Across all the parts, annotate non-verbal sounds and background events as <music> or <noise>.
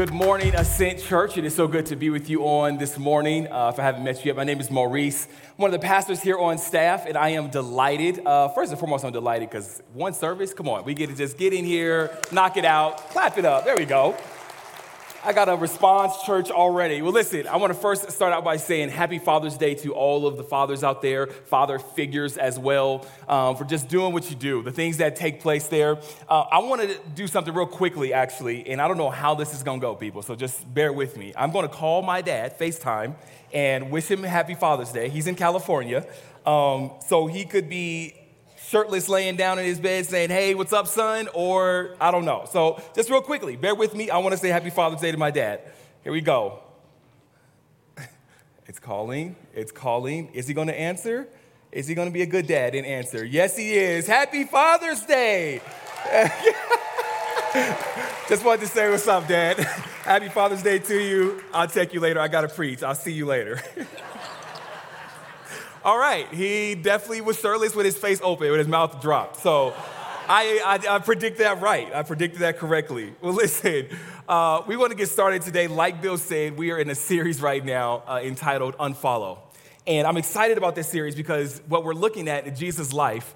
Good morning, Ascent Church. It is so good to be with you on this morning. Uh, if I haven't met you yet, my name is Maurice. I'm one of the pastors here on staff, and I am delighted. Uh, first and foremost, I'm delighted because one service, come on, we get to just get in here, knock it out, clap it up. There we go. I got a response church already. Well, listen, I want to first start out by saying happy Father's Day to all of the fathers out there, father figures as well, um, for just doing what you do, the things that take place there. Uh, I want to do something real quickly, actually, and I don't know how this is going to go, people, so just bear with me. I'm going to call my dad, FaceTime, and wish him happy Father's Day. He's in California, um, so he could be shirtless laying down in his bed saying, Hey, what's up, son? Or I don't know. So, just real quickly, bear with me. I want to say Happy Father's Day to my dad. Here we go. <laughs> It's calling. It's calling. Is he going to answer? Is he going to be a good dad and answer? Yes, he is. Happy Father's Day. <laughs> Just wanted to say what's up, Dad. <laughs> Happy Father's Day to you. I'll take you later. I got to preach. I'll see you later. All right, he definitely was shirtless with his face open, with his mouth dropped. So I, I, I predicted that right. I predicted that correctly. Well, <laughs> listen, uh, we want to get started today. Like Bill said, we are in a series right now uh, entitled Unfollow. And I'm excited about this series because what we're looking at in Jesus' life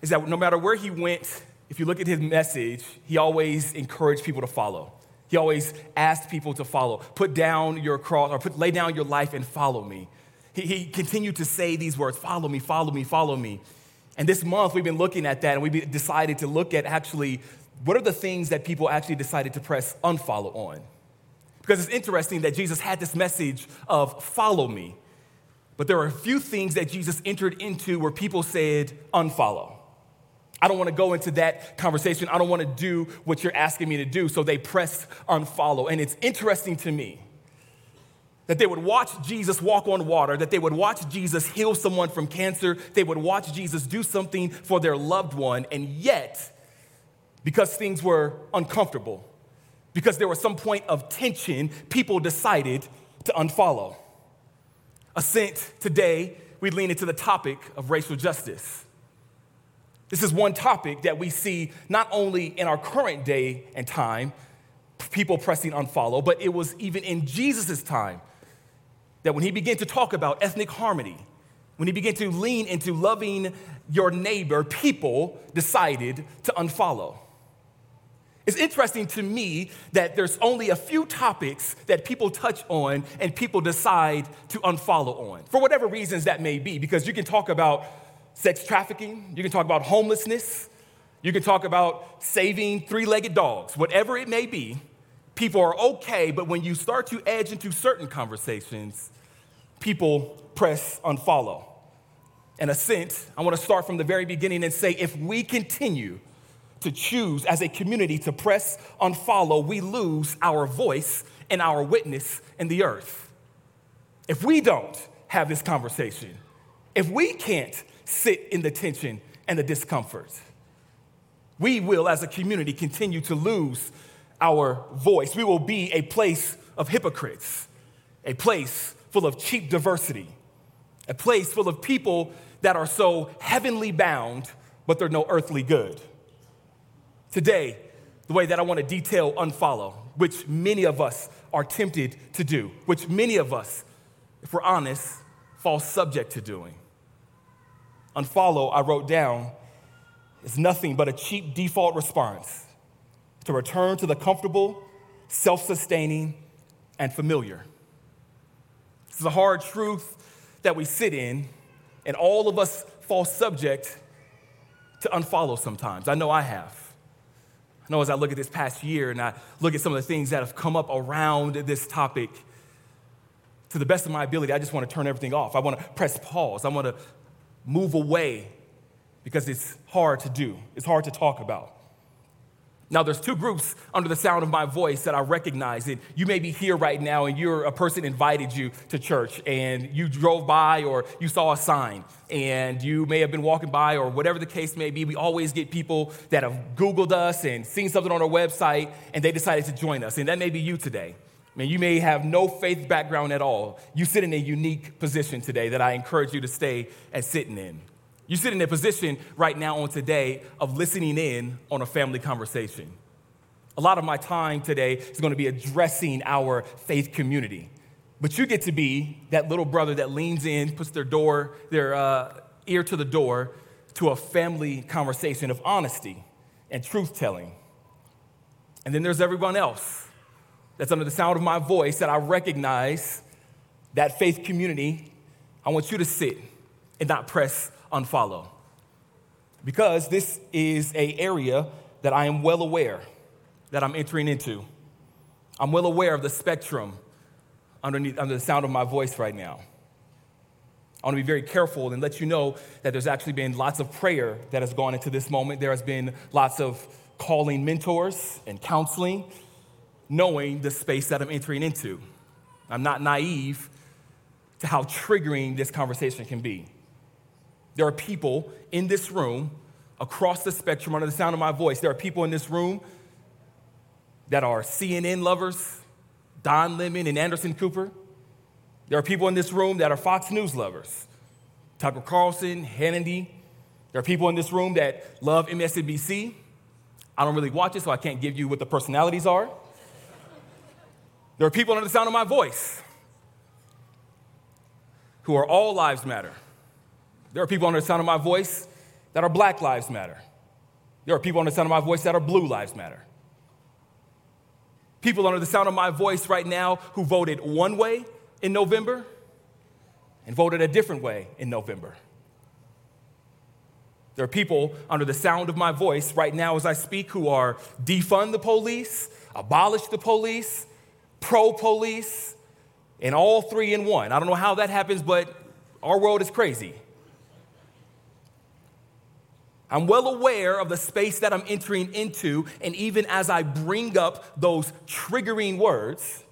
is that no matter where he went, if you look at his message, he always encouraged people to follow. He always asked people to follow. Put down your cross or put, lay down your life and follow me. He, he continued to say these words follow me, follow me, follow me. And this month we've been looking at that and we decided to look at actually what are the things that people actually decided to press unfollow on. Because it's interesting that Jesus had this message of follow me. But there are a few things that Jesus entered into where people said unfollow. I don't want to go into that conversation. I don't want to do what you're asking me to do. So they pressed unfollow. And it's interesting to me that they would watch Jesus walk on water, that they would watch Jesus heal someone from cancer, they would watch Jesus do something for their loved one, and yet, because things were uncomfortable, because there was some point of tension, people decided to unfollow. Ascent today, we lean into the topic of racial justice. This is one topic that we see not only in our current day and time, people pressing unfollow, but it was even in Jesus' time that when he began to talk about ethnic harmony, when he began to lean into loving your neighbor, people decided to unfollow. It's interesting to me that there's only a few topics that people touch on and people decide to unfollow on, for whatever reasons that may be, because you can talk about sex trafficking, you can talk about homelessness, you can talk about saving three legged dogs, whatever it may be people are okay, but when you start to edge into certain conversations, people press unfollow. In a sense, I want to start from the very beginning and say if we continue to choose as a community to press unfollow, we lose our voice and our witness in the earth. If we don't have this conversation, if we can't sit in the tension and the discomfort, we will, as a community, continue to lose our voice. We will be a place of hypocrites, a place full of cheap diversity, a place full of people that are so heavenly bound, but they're no earthly good. Today, the way that I want to detail unfollow, which many of us are tempted to do, which many of us, if we're honest, fall subject to doing. Unfollow, I wrote down, is nothing but a cheap default response to return to the comfortable, self sustaining, and familiar. This is a hard truth that we sit in, and all of us fall subject to unfollow sometimes. I know I have. I know as I look at this past year and I look at some of the things that have come up around this topic, to the best of my ability, I just want to turn everything off. I want to press pause. I want to move away because it's hard to do, it's hard to talk about. Now, there's two groups under the sound of my voice that I recognize. And you may be here right now and you're a person invited you to church and you drove by or you saw a sign and you may have been walking by or whatever the case may be. We always get people that have Googled us and seen something on our website and they decided to join us. And that may be you today. I mean, you may have no faith background at all. You sit in a unique position today that I encourage you to stay and sitting in. You sit in a position right now on today of listening in on a family conversation. A lot of my time today is going to be addressing our faith community. But you get to be that little brother that leans in, puts their door, their uh, ear to the door to a family conversation of honesty and truth telling. And then there's everyone else that's under the sound of my voice that I recognize that faith community. I want you to sit and not press unfollow. Because this is a area that I am well aware that I'm entering into. I'm well aware of the spectrum underneath under the sound of my voice right now. I want to be very careful and let you know that there's actually been lots of prayer that has gone into this moment. There has been lots of calling mentors and counseling, knowing the space that I'm entering into. I'm not naive to how triggering this conversation can be. There are people in this room across the spectrum under the sound of my voice. There are people in this room that are CNN lovers, Don Lemon and Anderson Cooper. There are people in this room that are Fox News lovers, Tucker Carlson, Hannity. There are people in this room that love MSNBC. I don't really watch it, so I can't give you what the personalities are. There are people under the sound of my voice who are all lives matter. There are people under the sound of my voice that are black lives matter. There are people under the sound of my voice that are blue lives matter. People under the sound of my voice right now who voted one way in November and voted a different way in November. There are people under the sound of my voice right now as I speak who are defund the police, abolish the police, pro police, and all three in one. I don't know how that happens, but our world is crazy. I'm well aware of the space that I'm entering into, and even as I bring up those triggering words,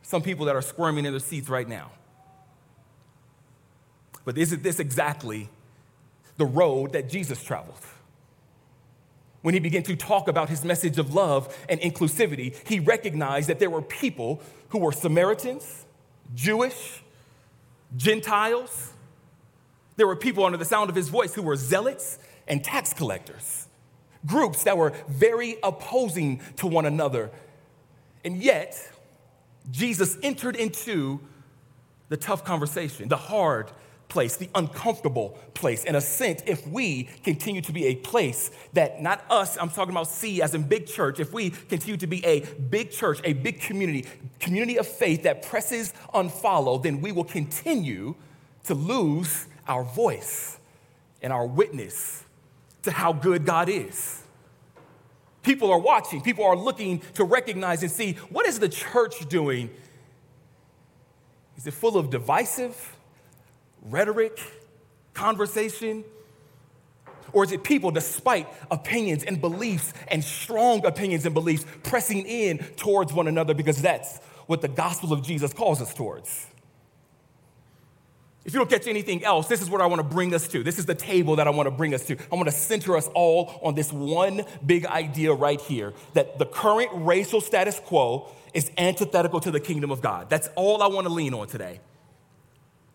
some people that are squirming in their seats right now. But isn't this exactly the road that Jesus traveled? When he began to talk about his message of love and inclusivity, he recognized that there were people who were Samaritans, Jewish, Gentiles. There were people under the sound of his voice who were zealots and tax collectors, groups that were very opposing to one another. And yet, Jesus entered into the tough conversation, the hard place, the uncomfortable place. In a sense, if we continue to be a place that not us, I'm talking about C as in big church, if we continue to be a big church, a big community, community of faith that presses unfollow, then we will continue to lose our voice and our witness to how good God is. People are watching, people are looking to recognize and see what is the church doing? Is it full of divisive rhetoric, conversation? Or is it people, despite opinions and beliefs and strong opinions and beliefs, pressing in towards one another because that's what the gospel of Jesus calls us towards? If you don't catch anything else, this is what I want to bring us to. This is the table that I want to bring us to. I want to center us all on this one big idea right here that the current racial status quo is antithetical to the kingdom of God. That's all I want to lean on today.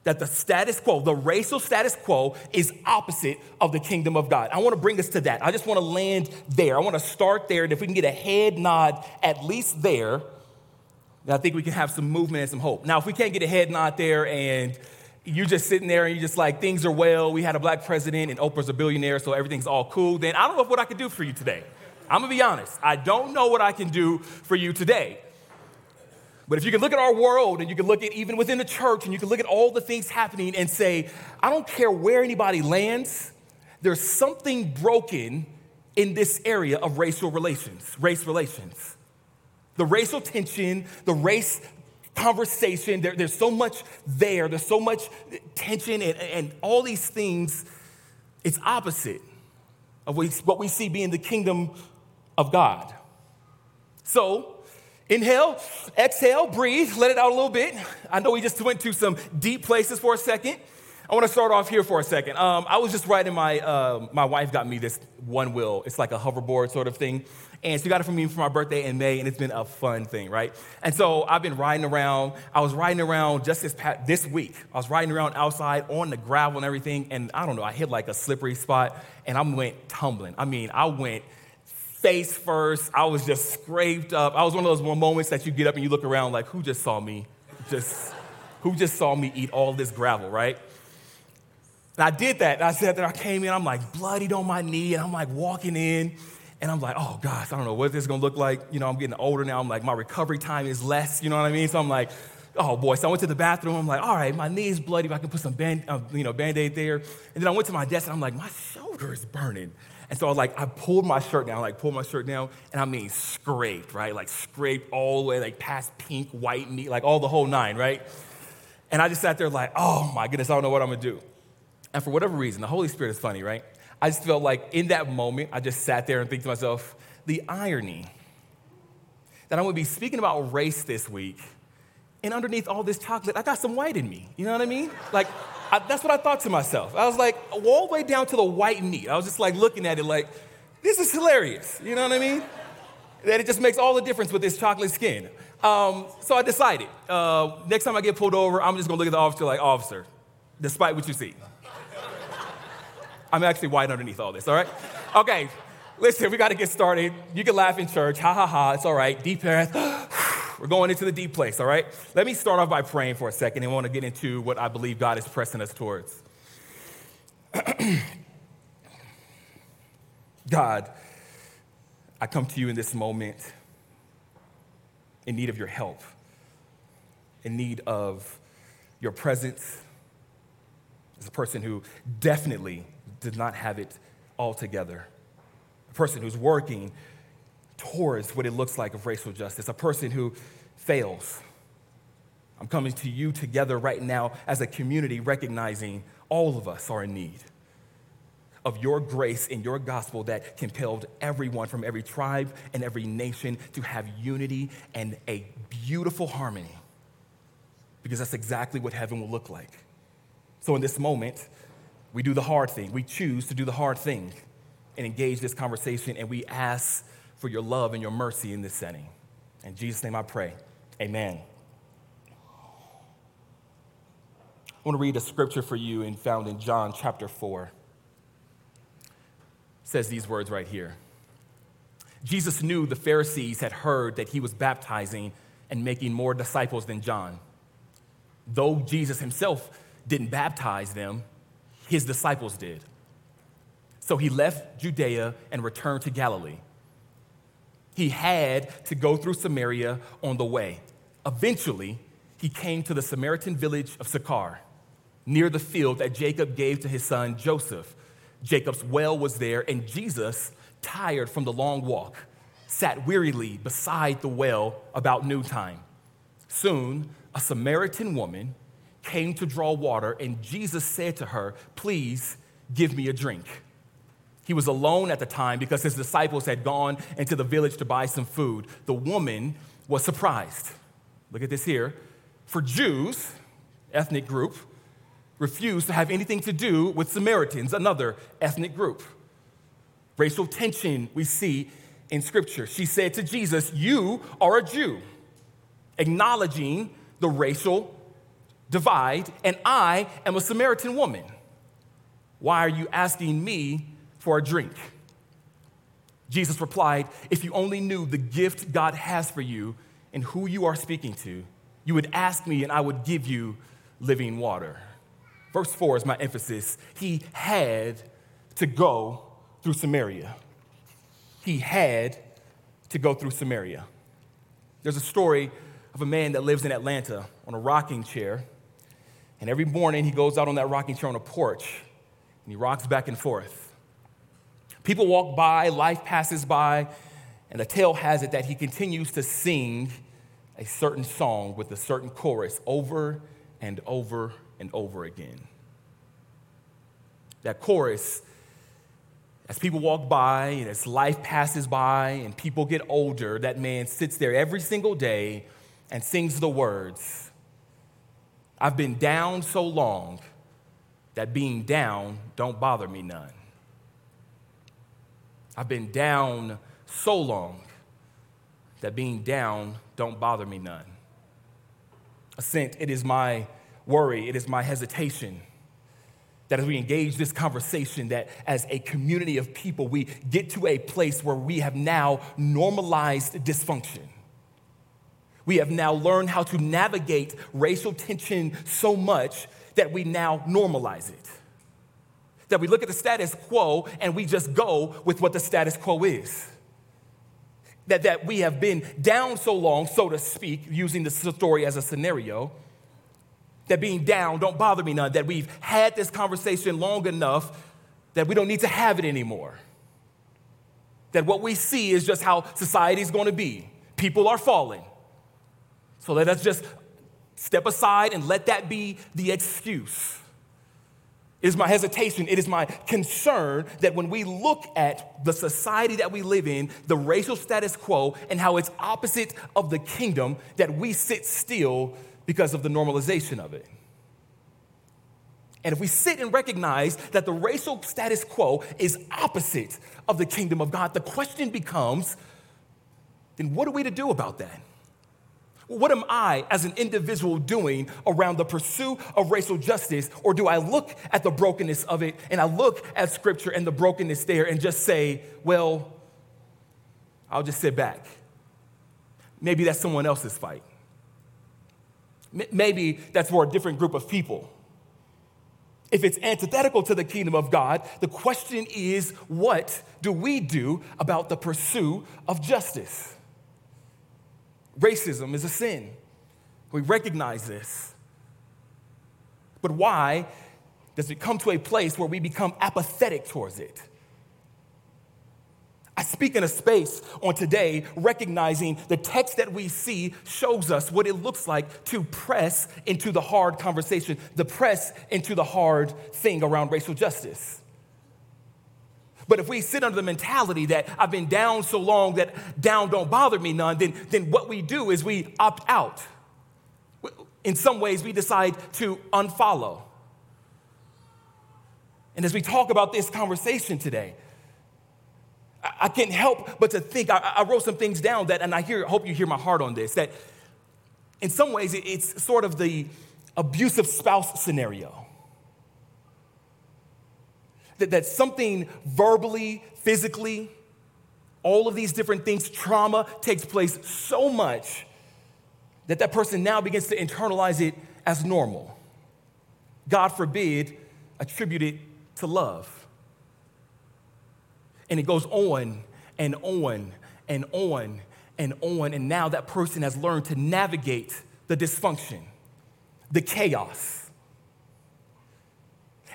That the status quo, the racial status quo, is opposite of the kingdom of God. I want to bring us to that. I just want to land there. I want to start there. And if we can get a head nod at least there, then I think we can have some movement and some hope. Now, if we can't get a head nod there and you're just sitting there and you're just like, things are well, we had a black president and Oprah's a billionaire, so everything's all cool, then I don't know what I can do for you today. I'm gonna be honest. I don't know what I can do for you today. But if you can look at our world and you can look at even within the church and you can look at all the things happening and say, I don't care where anybody lands, there's something broken in this area of racial relations, race relations. The racial tension, the race conversation. There, there's so much there, there's so much tension and, and all these things. It's opposite of what we see being the kingdom of God. So, inhale, exhale, breathe, let it out a little bit. I know we just went to some deep places for a second. I want to start off here for a second. Um, I was just riding my, uh, my wife got me this one wheel. It's like a hoverboard sort of thing. And she got it for me for my birthday in May, and it's been a fun thing, right? And so I've been riding around. I was riding around just this, past, this week. I was riding around outside on the gravel and everything, and I don't know, I hit like a slippery spot, and I went tumbling. I mean, I went face first. I was just scraped up. I was one of those moments that you get up and you look around like, who just saw me? Just, who just saw me eat all this gravel, right? And I did that. And I said that I came in, I'm like bloodied on my knee, and I'm like walking in, and I'm like, oh gosh, I don't know what this is gonna look like. You know, I'm getting older now. I'm like, my recovery time is less, you know what I mean? So I'm like, oh boy. So I went to the bathroom. I'm like, all right, my knee is bloody. If I can put some band, uh, you know, band-aid there. And then I went to my desk and I'm like, my shoulder is burning. And so I was like, I pulled my shirt down, like pulled my shirt down, and I mean scraped, right? Like scraped all the way, like past pink, white, meat, like all the whole nine, right? And I just sat there like, oh my goodness, I don't know what I'm gonna do. And for whatever reason, the Holy Spirit is funny, right? I just felt like in that moment, I just sat there and think to myself, the irony that I'm gonna be speaking about race this week and underneath all this chocolate, I got some white in me. You know what I mean? Like, I, that's what I thought to myself. I was like, all the way down to the white meat. I was just like looking at it like, this is hilarious. You know what I mean? That it just makes all the difference with this chocolate skin. Um, so I decided, uh, next time I get pulled over, I'm just gonna look at the officer like, officer, despite what you see. I'm actually white underneath all this, all right? Okay, listen, we gotta get started. You can laugh in church, ha ha ha, it's all right. Deep breath. <sighs> We're going into the deep place, all right? Let me start off by praying for a second and want to get into what I believe God is pressing us towards. <clears throat> God, I come to you in this moment in need of your help, in need of your presence as a person who definitely did not have it all together, a person who's working towards what it looks like of racial justice, a person who fails. I'm coming to you together right now as a community, recognizing all of us are in need of your grace and your gospel that compelled everyone from every tribe and every nation to have unity and a beautiful harmony. Because that's exactly what heaven will look like. So, in this moment, we do the hard thing. We choose to do the hard thing and engage this conversation, and we ask for your love and your mercy in this setting. In Jesus' name I pray. Amen. I want to read a scripture for you and found in John chapter 4. It says these words right here. Jesus knew the Pharisees had heard that he was baptizing and making more disciples than John. Though Jesus himself didn't baptize them, his disciples did. So he left Judea and returned to Galilee he had to go through Samaria on the way. Eventually, he came to the Samaritan village of Sychar, near the field that Jacob gave to his son Joseph. Jacob's well was there, and Jesus, tired from the long walk, sat wearily beside the well about noontime. Soon, a Samaritan woman came to draw water, and Jesus said to her, Please give me a drink. He was alone at the time because his disciples had gone into the village to buy some food. The woman was surprised. Look at this here. For Jews, ethnic group, refused to have anything to do with Samaritans, another ethnic group. Racial tension we see in scripture. She said to Jesus, You are a Jew, acknowledging the racial divide, and I am a Samaritan woman. Why are you asking me for a drink. Jesus replied, If you only knew the gift God has for you and who you are speaking to, you would ask me and I would give you living water. Verse 4 is my emphasis. He had to go through Samaria. He had to go through Samaria. There's a story of a man that lives in Atlanta on a rocking chair. And every morning he goes out on that rocking chair on a porch and he rocks back and forth. People walk by, life passes by, and the tale has it that he continues to sing a certain song with a certain chorus over and over and over again. That chorus, as people walk by and as life passes by and people get older, that man sits there every single day and sings the words I've been down so long that being down don't bother me none. I've been down so long that being down don't bother me none. Ascent, it is my worry, it is my hesitation that as we engage this conversation, that as a community of people, we get to a place where we have now normalized dysfunction. We have now learned how to navigate racial tension so much that we now normalize it. That we look at the status quo and we just go with what the status quo is. That, that we have been down so long, so to speak, using the story as a scenario, that being down don't bother me none, that we've had this conversation long enough that we don't need to have it anymore. That what we see is just how society is going to be. People are falling. So let us just step aside and let that be the excuse. It is my hesitation, it is my concern that when we look at the society that we live in, the racial status quo, and how it's opposite of the kingdom, that we sit still because of the normalization of it. And if we sit and recognize that the racial status quo is opposite of the kingdom of God, the question becomes then what are we to do about that? What am I as an individual doing around the pursuit of racial justice? Or do I look at the brokenness of it and I look at scripture and the brokenness there and just say, well, I'll just sit back? Maybe that's someone else's fight. Maybe that's for a different group of people. If it's antithetical to the kingdom of God, the question is what do we do about the pursuit of justice? Racism is a sin. We recognize this. But why does it come to a place where we become apathetic towards it? I speak in a space on today recognizing the text that we see shows us what it looks like to press into the hard conversation, the press into the hard thing around racial justice. But if we sit under the mentality that I've been down so long that down don't bother me none, then, then what we do is we opt out. In some ways, we decide to unfollow. And as we talk about this conversation today, I can't help but to think, I, wrote some things down that, and I hear, hope you hear my heart on this, that in some ways it's sort of the abusive spouse scenario. That, that something verbally, physically, all of these different things, trauma takes place so much that that person now begins to internalize it as normal. God forbid, attribute it to love. And it goes on and on and on and on. And now that person has learned to navigate the dysfunction, the chaos.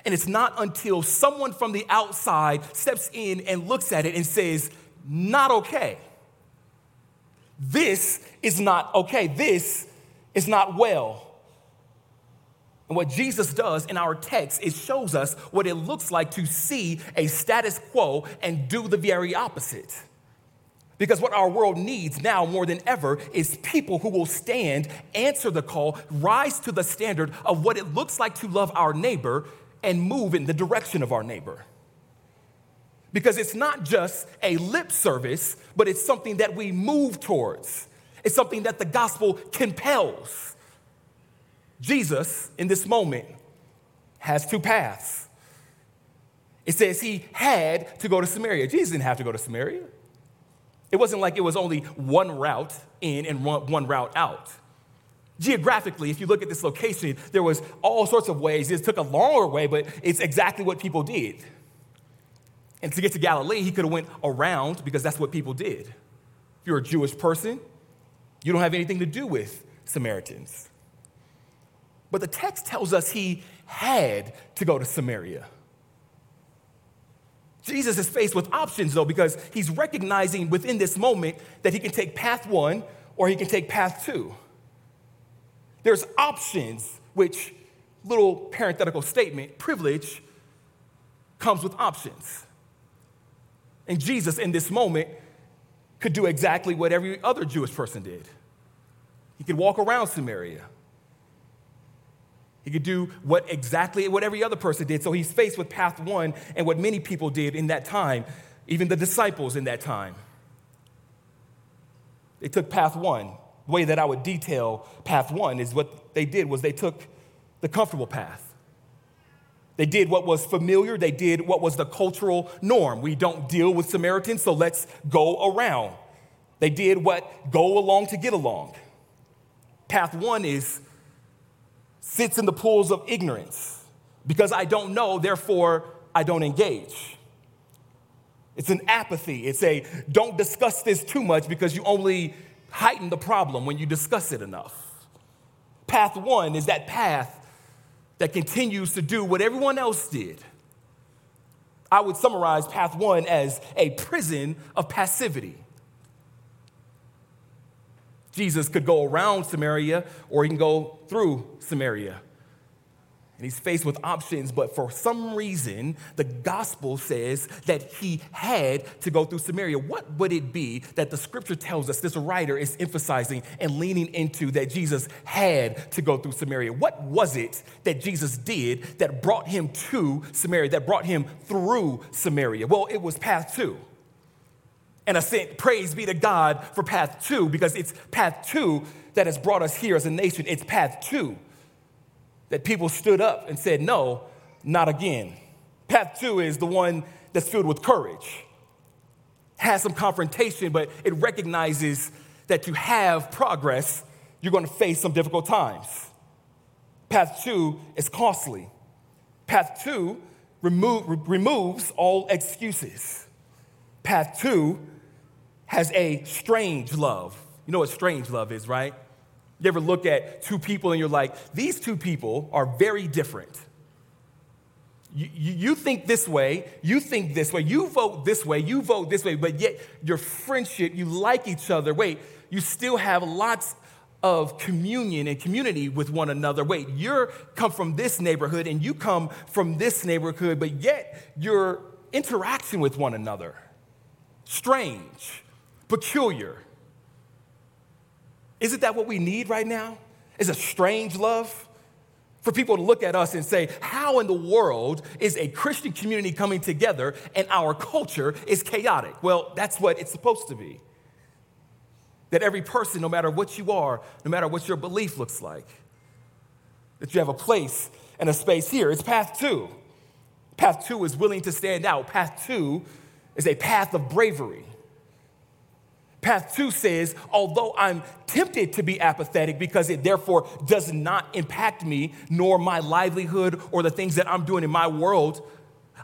And it's not until someone from the outside steps in and looks at it and says, not okay. This is not okay. This is not well. And what Jesus does in our text, it shows us what it looks like to see a status quo and do the very opposite. Because what our world needs now more than ever is people who will stand, answer the call, rise to the standard of what it looks like to love our neighbor and move in the direction of our neighbor. Because it's not just a lip service, but it's something that we move towards. It's something that the gospel compels. Jesus, in this moment, has two paths. It says he had to go to Samaria. Jesus didn't have to go to Samaria. It wasn't like it was only one route in and one route out. Geographically, if you look at this location, there was all sorts of ways. It took a longer way, but it's exactly what people did. And to get to Galilee, he could have went around because that's what people did. If you're a Jewish person, you don't have anything to do with Samaritans. But the text tells us he had to go to Samaria. Jesus is faced with options, though, because he's recognizing within this moment that he can take path one or he can take path two. There's options, which, little parenthetical statement, privilege comes with options. And Jesus, in this moment, could do exactly what every other Jewish person did. He could walk around Samaria. He could do what exactly what every other person did. So he's faced with path one and what many people did in that time, even the disciples in that time. They took path one. Way that I would detail path one is what they did was they took the comfortable path. They did what was familiar, they did what was the cultural norm. We don't deal with Samaritans, so let's go around. They did what go along to get along. Path one is sits in the pools of ignorance. Because I don't know, therefore I don't engage. It's an apathy. It's a don't discuss this too much because you only heighten the problem when you discuss it enough. Path one is that path that continues to do what everyone else did. I would summarize path one as a prison of passivity. Jesus could go around Samaria or he can go through Samaria and he's faced with options, but for some reason, the gospel says that he had to go through Samaria. What would it be that the scripture tells us this writer is emphasizing and leaning into that Jesus had to go through Samaria? What was it that Jesus did that brought him to Samaria, that brought him through Samaria? Well, it was path two. And I said, praise be to God for path two, because it's path two that has brought us here as a nation. It's path two that people stood up and said, No, not again. Path two is the one that's filled with courage, has some confrontation, but it recognizes that to have progress, you're to face some difficult times. Path two is costly. Path two remo- removes all excuses. Path two has a strange love. You know what strange love is, right? You ever look at two people and you're like, these two people are very different. You, you, think this way, you think this way, you vote this way, you vote this way, but yet your friendship, you like each other. Wait, you still have lots of communion and community with one another. Wait, you come from this neighborhood and you come from this neighborhood, but yet your interaction with one another strange, peculiar. Isn't that what we need right now? Is a strange love? For people to look at us and say, How in the world is a Christian community coming together and our culture is chaotic? Well, that's what it's supposed to be. That every person, no matter what you are, no matter what your belief looks like, that you have a place and a space here. It's path two. Path two is willing to stand out. Path two is a path of bravery. Path two says, although I'm tempted to be apathetic because it therefore does not impact me, nor my livelihood or the things that I'm doing in my world,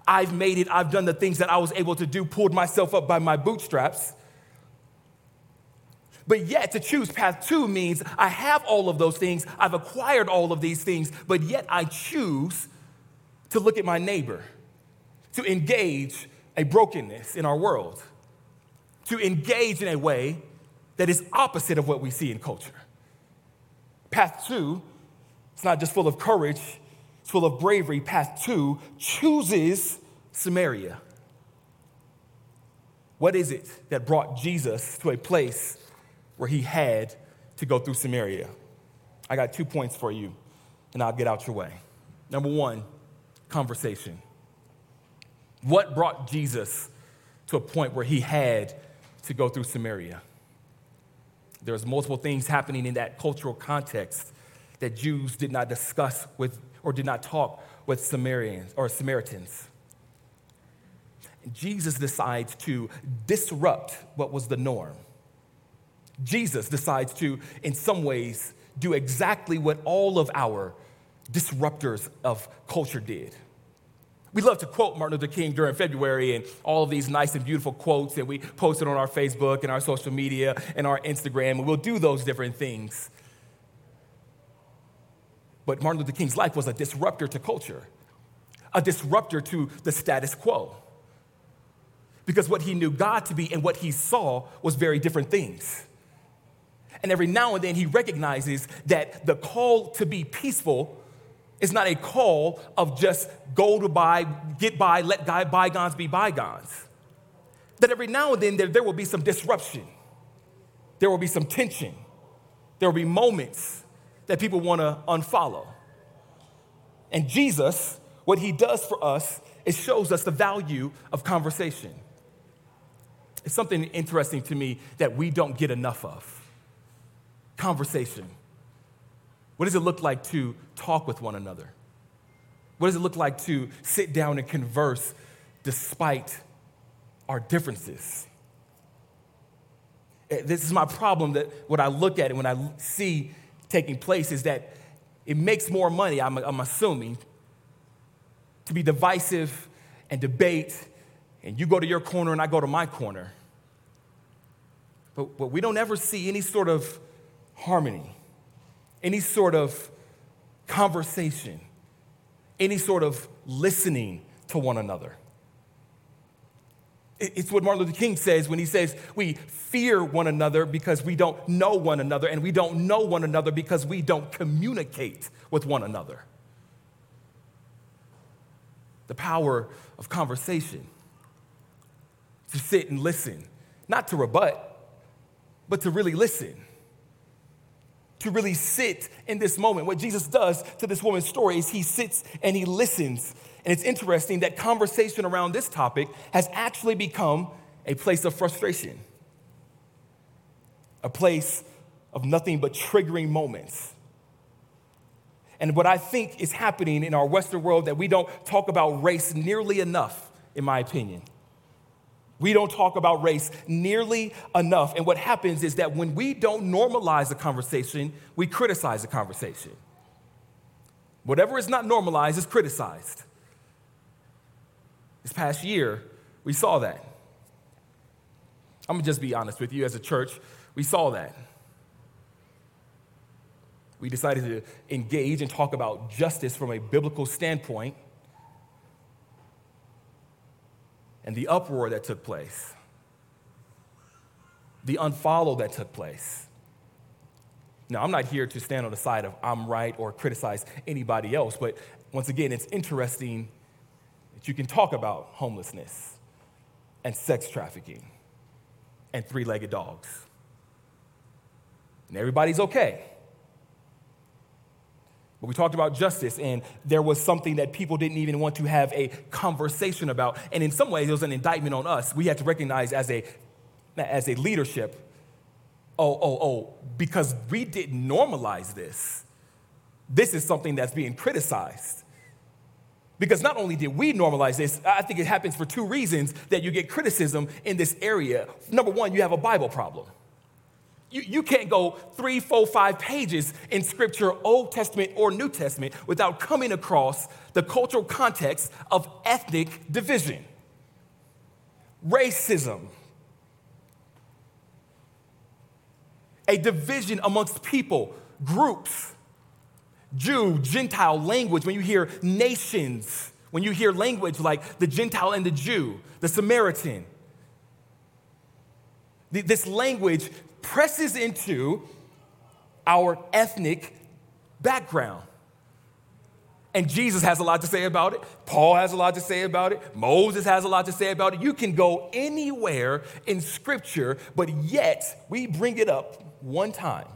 I've made it, I've done the things that I was able to do, pulled myself up by my bootstraps. But yet, to choose path two means I have all of those things, I've acquired all of these things, but yet I choose to look at my neighbor, to engage a brokenness in our world to engage in a way that is opposite of what we see in culture. Path two, it's not just full of courage, it's full of bravery. Path two chooses Samaria. What is it that brought Jesus to a place where he had to go through Samaria? I got two points for you, and I'll get out your way. Number one, conversation. What brought Jesus to a point where he had to go through Samaria. There's multiple things happening in that cultural context that Jews did not discuss with or did not talk with Samaritans or Samaritans. Jesus decides to disrupt what was the norm. Jesus decides to, in some ways, do exactly what all of our disruptors of culture did. We love to quote Martin Luther King during February and all of these nice and beautiful quotes, and we post it on our Facebook and our social media and our Instagram, and we'll do those different things. But Martin Luther King's life was a disruptor to culture, a disruptor to the status quo. Because what he knew God to be and what he saw was very different things. And every now and then he recognizes that the call to be peaceful it's not a call of just go to by, get by, let bygones be bygones. That every now and then there, there will be some disruption, there will be some tension, there will be moments that people want to unfollow. And Jesus, what he does for us is shows us the value of conversation. It's something interesting to me that we don't get enough of conversation. What does it look like to talk with one another? What does it look like to sit down and converse despite our differences? Eh, this is my problem that what I look at and when I see taking place is that it makes more money, I'm, I'm assuming, to be divisive and debate, and you go to your corner and I go to my corner. But, but we don't ever see any sort of harmony, any sort of conversation, any sort of listening to one another. It's what Martin Luther King says when he says, We fear one another because we don't know one another, and we don't know one another because we don't communicate with one another. The power of conversation to sit and listen, not to rebut, but to really listen, to really sit in this moment. What Jesus does to this woman's story is he sits and he listens and it's interesting that conversation around this topic has actually become a place of frustration, a place of nothing but triggering moments. And what I think is happening in our Western world that we don't talk about race nearly enough, in my opinion. We don't talk about race nearly enough. And what happens is that when we don't normalize a conversation, we criticize a conversation. Whatever is not normalized is criticized. This past year, we saw that. I'm gonna just be honest with you, as a church, we saw that. We decided to engage and talk about justice from a biblical standpoint and the uproar that took place, the unfollow that took place. Now, I'm not here to stand on the side of I'm right or criticize anybody else, but once again, it's interesting that you can talk about homelessness and sex trafficking and three legged dogs. And everybody's okay. But we talked about justice, and there was something that people didn't even want to have a conversation about. And in some ways, it was an indictment on us. We had to recognize as a, as a leadership oh, oh, oh, because we didn't normalize this, this is something that's being criticized. Because not only did we normalize this, I think it happens for two reasons that you get criticism in this area. Number one, you have a Bible problem. You, you can't go three, four, five pages in scripture, Old Testament or New Testament, without coming across the cultural context of ethnic division, racism, a division amongst people, groups Jew, Gentile language, when you hear nations, when you hear language like the Gentile and the Jew, the Samaritan, this language presses into our ethnic background. And Jesus has a lot to say about it. Paul has a lot to say about it. Moses has a lot to say about it. You can go anywhere in Scripture, but yet we bring it up one time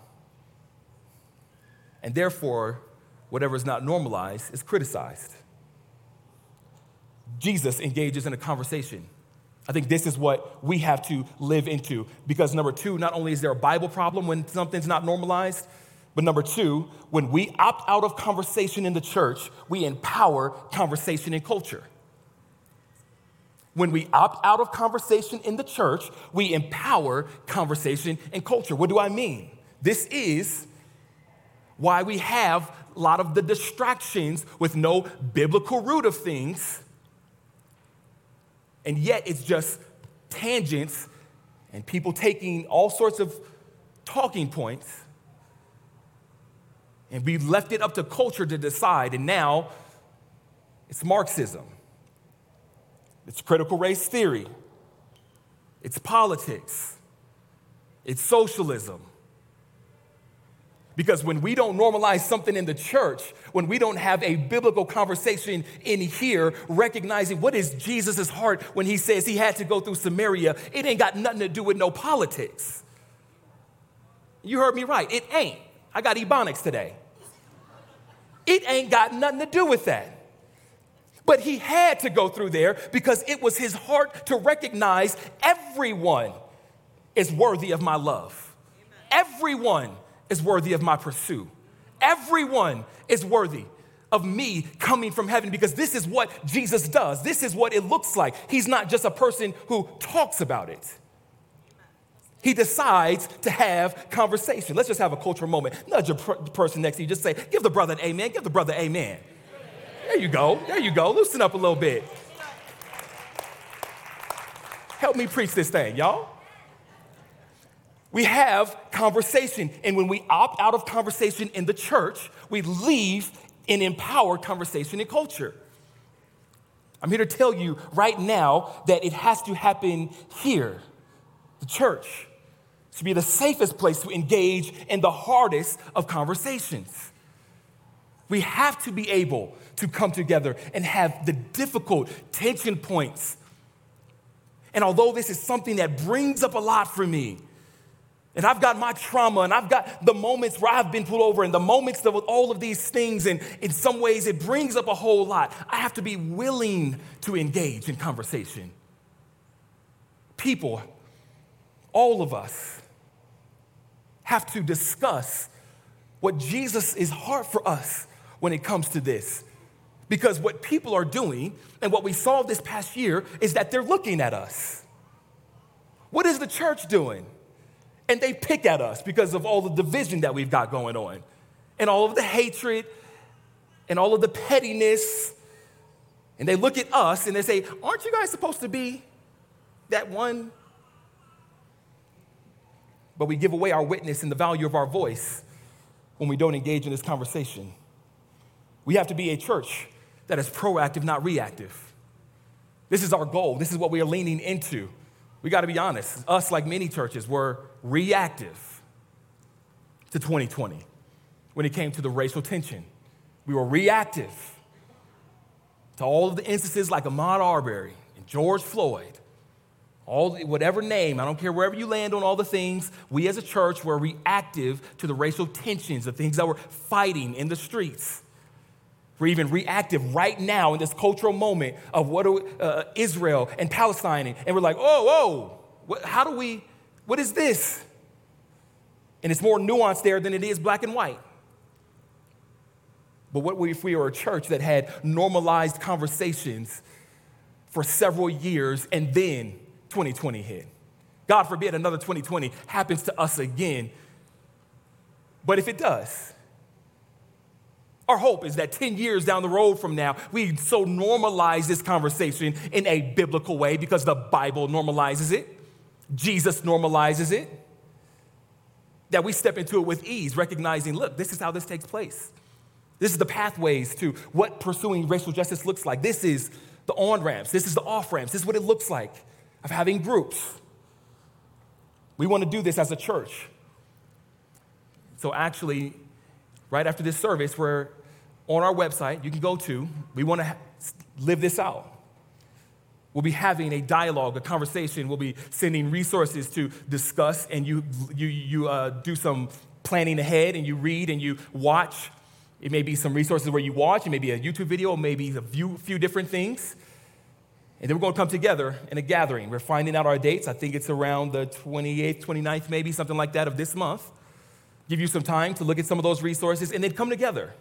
and therefore, whatever is not normalized is criticized. Jesus engages in a conversation. I think this is what we have to live into because number two, not only is there a Bible problem when something's not normalized, but number two, when we opt out of conversation in the church, we empower conversation in culture. When we opt out of conversation in the church, we empower conversation in culture. What do I mean? This is why we have a lot of the distractions with no biblical root of things. And yet it's just tangents and people taking all sorts of talking points. And we left it up to culture to decide. And now it's Marxism, it's critical race theory, it's politics, it's socialism. Because when we don't normalize something in the church, when we don't have a biblical conversation in here, recognizing what is Jesus' heart when he says he had to go through Samaria, it ain't got nothing to do with no politics. You heard me right. It ain't. I got ebonics today. It ain't got nothing to do with that. But he had to go through there because it was his heart to recognize everyone is worthy of my love. Everyone is worthy of my pursuit. Everyone is worthy of me coming from heaven because this is what Jesus does. This is what it looks like. He's not just a person who talks about it. He decides to have conversation. Let's just have a cultural moment. Nudge a person next to you. Just say, give the brother an amen. Give the brother amen. There you go. There you go. Loosen up a little bit. Help me preach this thing, y'all. We have conversation. And when we opt out of conversation in the church, we leave in empowered conversation and culture. I'm here to tell you right now that it has to happen here, the church to be the safest place to engage in the hardest of conversations. We have to be able to come together and have the difficult tension points. And although this is something that brings up a lot for me, and I've got my trauma, and I've got the moments where I've been pulled over, and the moments of all of these things, and in some ways it brings up a whole lot. I have to be willing to engage in conversation. People, all of us, have to discuss what Jesus is hard for us when it comes to this. Because what people are doing and what we saw this past year is that they're looking at us. What is the church doing? And they pick at us because of all the division that we've got going on, and all of the hatred, and all of the pettiness. And they look at us and they say, Aren't you guys supposed to be that one but we give away our witness and the value of our voice when we don't engage in this conversation. We have to be a church that is proactive, not reactive. This is our goal. This is what we are leaning into. We got to be honest. Us, like many churches, were reactive to 2020 when it came to the racial tension. We were reactive to all of the instances like Ahmaud Arbery and George Floyd all whatever name, I don't care wherever you land on all the things, we as a church were reactive to the racial tensions, the things that were fighting in the streets. We're even reactive right now in this cultural moment of what are, uh, Israel and Palestine, and we're like, oh, whoa, what, how do we, what is this? And it's more nuanced there than it is black and white. But what if we were a church that had normalized conversations for several years and then 2020 hit. God forbid another 2020 happens to us again. But if it does, our hope is that 10 years down the road from now, we so normalize this conversation in a biblical way because the Bible normalizes it, Jesus normalizes it, that we step into it with ease, recognizing, look, this is how this takes place. This is the pathways to what pursuing racial justice looks like. This is the on ramps, this is the off ramps, this is what it looks like of having groups. We want to do this as a church. So, actually, right after this service, we're on our website, you can go to, we want to live this out. We'll be having a dialogue, a conversation. We'll be sending resources to discuss, and you, you, you uh, do some planning ahead, and you read and you watch. It may be some resources where you watch, it may be a YouTube video, maybe a few, few different things. And then we're going to come together in a gathering. We're finding out our dates. I think it's around the 28th, 29th, maybe, something like that of this month. Give you some time to look at some of those resources and then come together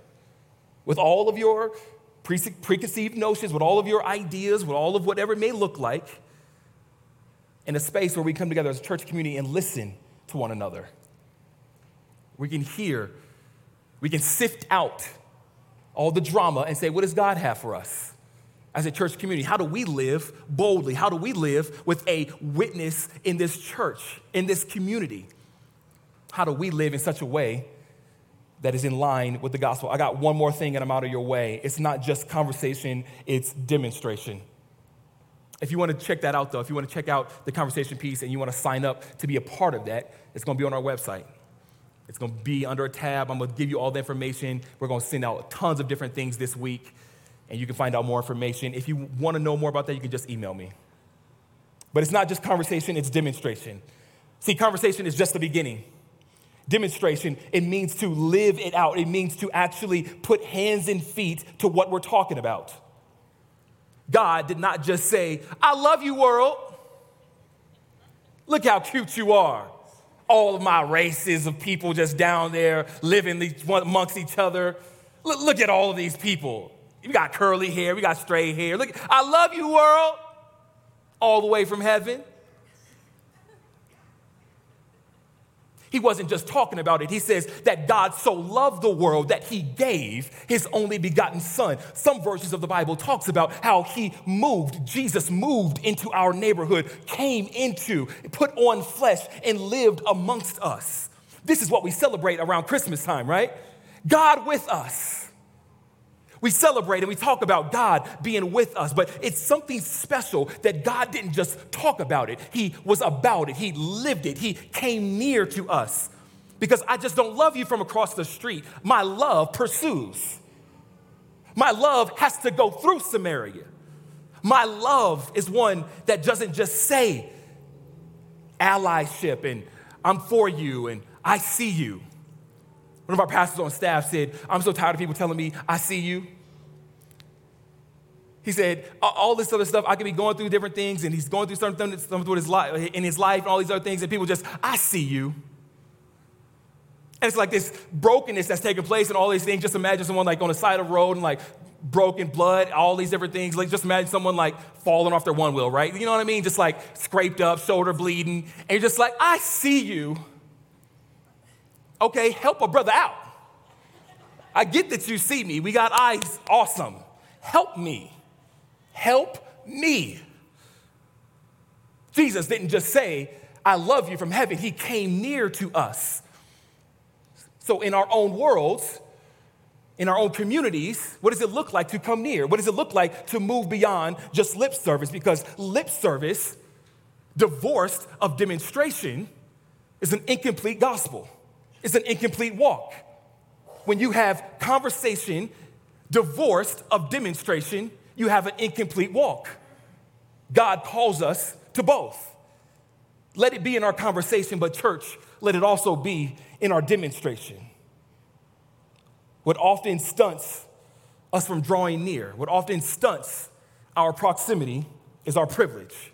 with all of your preconceived notions, with all of your ideas, with all of whatever it may look like, in a space where we come together as a church community and listen to one another. We can hear, we can sift out all the drama and say, what does God have for us? as a church community? How do we live boldly? How do we live with a witness in this church, in this community? How do we live in such a way that is in line with the gospel? I got one more thing and I'm out of your way. It's not just conversation, it's demonstration. If you want to check that out, though, if you want to check out the conversation piece and you want to sign up to be a part of that, it's going to be on our website. It's going to be under a tab. I'm going to give you all the information. We're going to send out tons of different things this week and you can find out more information. If you want to know more about that, you can just email me. But it's not just conversation, it's demonstration. See, conversation is just the beginning. Demonstration, it means to live it out. It means to actually put hands and feet to what we're talking about. God did not just say, I love you, world. Look how cute you are. All of my races of people just down there living amongst each other. Look, at all of these people. We got curly hair, we got straight hair. Look, I love you, world, all the way from heaven. He wasn't just talking about it. He says that God so loved the world that he gave his only begotten son. Some versions of the Bible talks about how he moved, Jesus moved into our neighborhood, came into, put on flesh and lived amongst us. This is what we celebrate around Christmas time, right? God with us. We celebrate and we talk about God being with us, but it's something special that God didn't just talk about it. He was about it. He lived it. He came near to us. Because I just don't love you from across the street. My love pursues. My love has to go through Samaria. My love is one that doesn't just say allyship and I'm for you and I see you. One of our pastors on staff said, I'm so tired of people telling me, I see you. He said, all this other stuff, I could be going through different things, and he's going through certain things his life, in his life and all these other things, and people just, I see you. And it's like this brokenness that's taking place and all these things. Just imagine someone like on the side of the road and like broken blood, all these different things. Like just imagine someone like falling off their one wheel, right? You know what I mean? Just like scraped up, shoulder bleeding. And you're just like, I see you okay, help a brother out. I get that you see me. We got eyes. Awesome. Help me. Help me. Jesus didn't just say, I love you from heaven. He came near to us. So, in our own worlds, in our own communities, what does it look like to come near? What does it look like to move beyond just lip service? Because lip service, divorced of demonstration, is an incomplete gospel. It's an incomplete walk. When you have conversation divorced of demonstration, you have an incomplete walk. God calls us to both. Let it be in our conversation, but church, let it also be in our demonstration. What often stunts us from drawing near, what often stunts our proximity, is our privilege.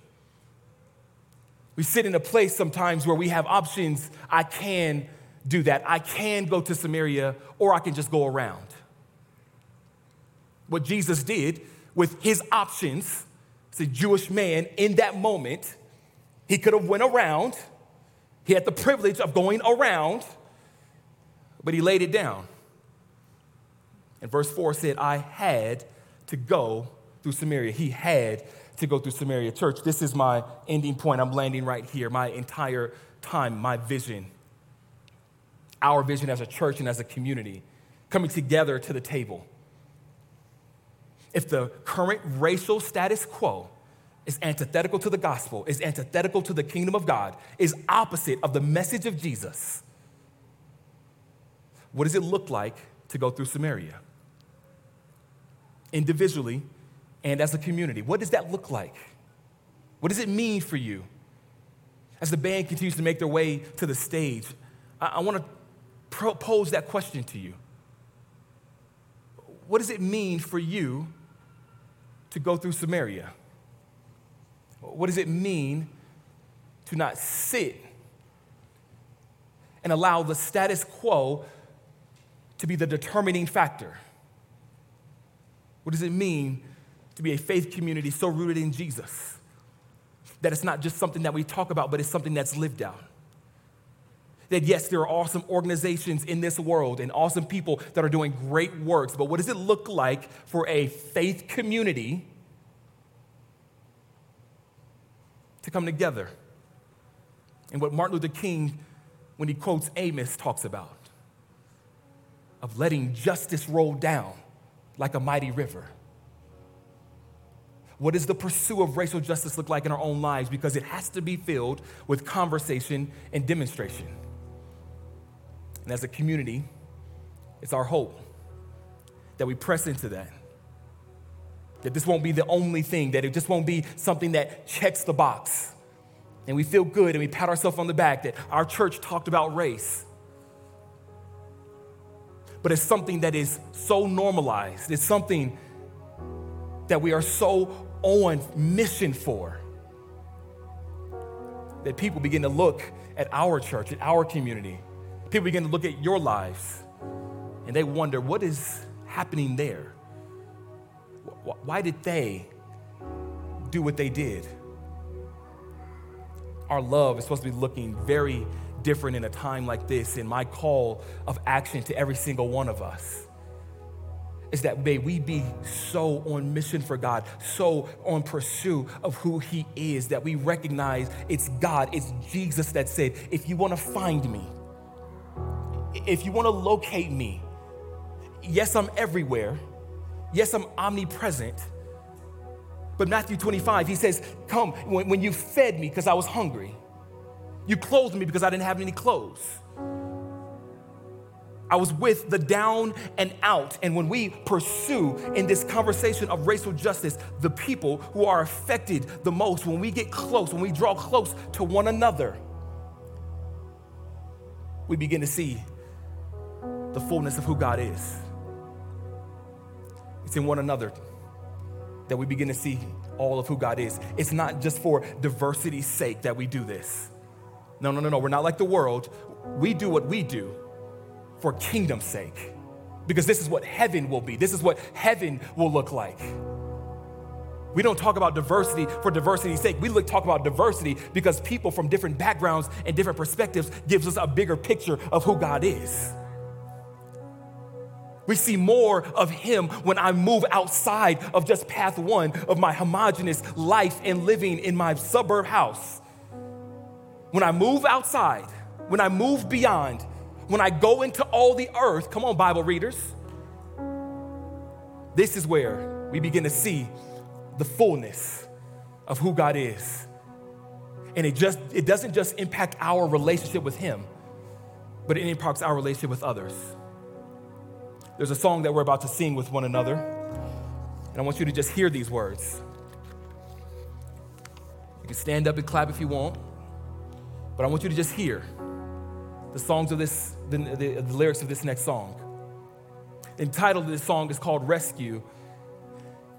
We sit in a place sometimes where we have options. I can do that. I can go to Samaria or I can just go around. What Jesus did with his options, as a Jewish man in that moment, he could have went around. He had the privilege of going around, but he laid it down. And verse 4 said, I had to go through Samaria. He had to go through Samaria. Church, this is my ending point. I'm landing right here. My entire time, my vision our vision as a church and as a community, coming together to the table. If the current racial status quo is antithetical to the gospel, is antithetical to the kingdom of God, is opposite of the message of Jesus, what does it look like to go through Samaria? Individually and as a community. What does that look like? What does it mean for you? As the band continues to make their way to the stage, I, I want to pose that question to you. What does it mean for you to go through Samaria? What does it mean to not sit and allow the status quo to be the determining factor? What does it mean to be a faith community so rooted in Jesus that it's not just something that we talk about, but it's something that's lived out? That yes, there are awesome organizations in this world and awesome people that are doing great works, but what does it look like for a faith community to come together? And what Martin Luther King, when he quotes Amos, talks about of letting justice roll down like a mighty river. What does the pursuit of racial justice look like in our own lives? Because it has to be filled with conversation and demonstration. And as a community, it's our hope that we press into that. That this won't be the only thing, that it just won't be something that checks the box. And we feel good and we pat ourselves on the back that our church talked about race. But it's something that is so normalized, it's something that we are so on mission for that people begin to look at our church, at our community, People begin to look at your lives and they wonder, what is happening there? Why did they do what they did? Our love is supposed to be looking very different in a time like this. And my call of action to every single one of us is that may we be so on mission for God, so on pursuit of who He is, that we recognize it's God, it's Jesus that said, if you want to find me, if you want to locate me, yes, I'm everywhere. Yes, I'm omnipresent. But Matthew 25, he says, Come, when, when you fed me because I was hungry, you clothed me because I didn't have any clothes. I was with the down and out. And when we pursue in this conversation of racial justice, the people who are affected the most, when we get close, when we draw close to one another, we begin to see the fullness of who God is. It's in one another that we begin to see all of who God is. It's not just for diversity's sake that we do this. No, no, no, no. We're not like the world. We do what we do for kingdom's sake. Because this is what heaven will be. This is what heaven will look like. We don't talk about diversity for diversity's sake. We look, talk about diversity because people from different backgrounds and different perspectives gives us a bigger picture of who God is. We see more of Him when I move outside of just path one of my homogenous life and living in my suburb house. When I move outside, when I move beyond, when I go into all the earth, come on, Bible readers, this is where we begin to see the fullness of who God is. And it just it doesn't just impact our relationship with him, but it impacts our relationship with others. There's a song that we're about to sing with one another, and I want you to just hear these words. You can stand up and clap if you want, but I want you to just hear the songs of this, the, the, the lyrics of this next song. The title of this song is called Rescue.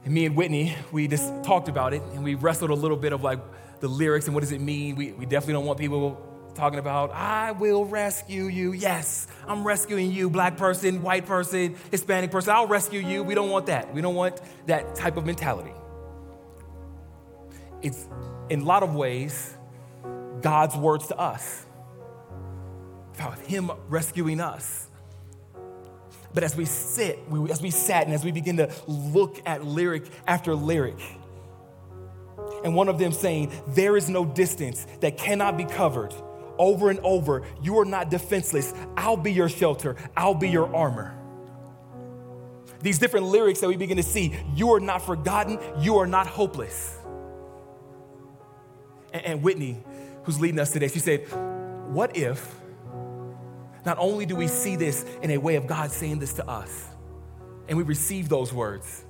And me and Whitney, we just talked about it and we wrestled a little bit of like the lyrics and what does it mean. We, we definitely don't want people talking about, I will rescue you. Yes, I'm rescuing you, black person, white person, Hispanic person. I'll rescue you. We don't want that. We don't want that type of mentality. It's in a lot of ways God's words to us about Him rescuing us. But as we sit, we, as we sat, and as we begin to look at lyric after lyric, and one of them saying, There is no distance that cannot be covered over and over. You are not defenseless. I'll be your shelter, I'll be your armor. These different lyrics that we begin to see, you are not forgotten, you are not hopeless. And, and Whitney, who's leading us today, she said, What if not only do we see this in a way of God saying this to us, and we receive those words,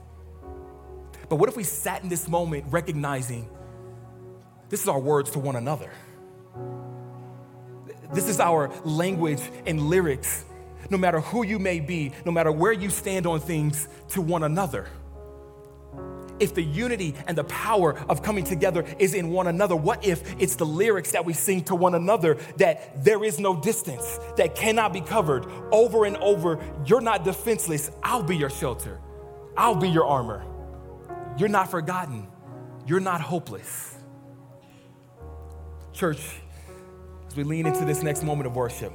but what if we sat in this moment recognizing this is our words to one another? This is our language and lyrics, no matter who you may be, no matter where you stand on things, to one another if the unity and the power of coming together is in one another? What if it's the lyrics that we sing to one another that there is no distance that cannot be covered over and over? You're not defenseless. I'll be your shelter, I'll be your armor. You're not forgotten, you're not hopeless. Church, we lean into this next moment of worship,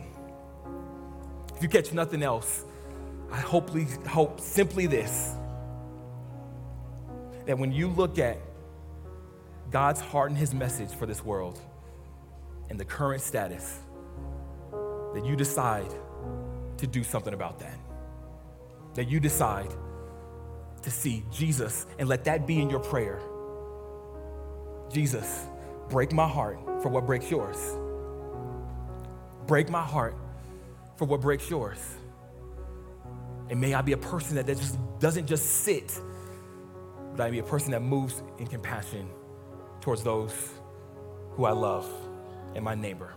if you catch nothing else, I hopefully hope simply this that when you look at God's heart and his message for this world and the current status, that you decide to do something about that. That you decide to see Jesus and let that be in your prayer. Jesus, break my heart for what breaks yours. Break my heart for what breaks yours. And may I be a person that, that just doesn't just sit but I be a person that moves in compassion towards those who I love and my neighbor.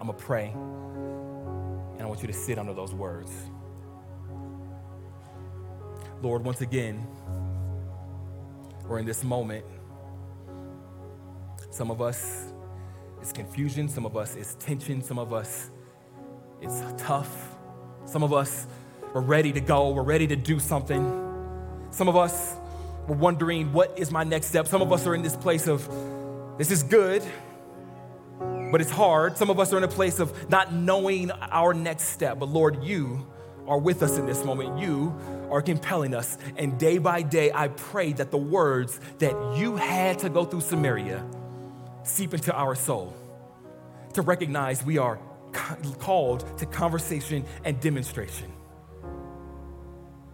I'm to pray, and I want you to sit under those words. Lord, once again, we're in this moment. Some of us, it's confusion. Some of us, it's tension. Some of us, it's tough. Some of us, we're ready to go, we're ready to do something. Some of us, we're wondering, what is my next step? Some of us are in this place of, this is good, but it's hard. Some of us are in a place of not knowing our next step. But Lord, you are with us in this moment. You are compelling us. And day by day, I pray that the words that you had to go through Samaria seep into our soul to recognize we are called to conversation and demonstration.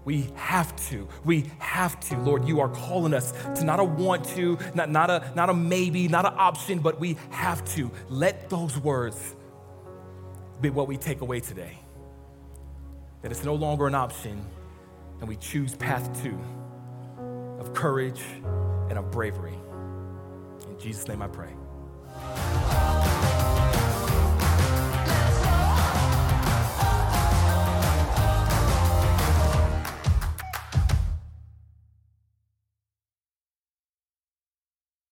We have to. We have to. Lord, you are calling us to not a want to, not, not, a, not a maybe, not an option, but we have to. Let those words be what we take away today. That it's no longer an option, and we choose path two of courage and of bravery. In Jesus' name I pray. Bye.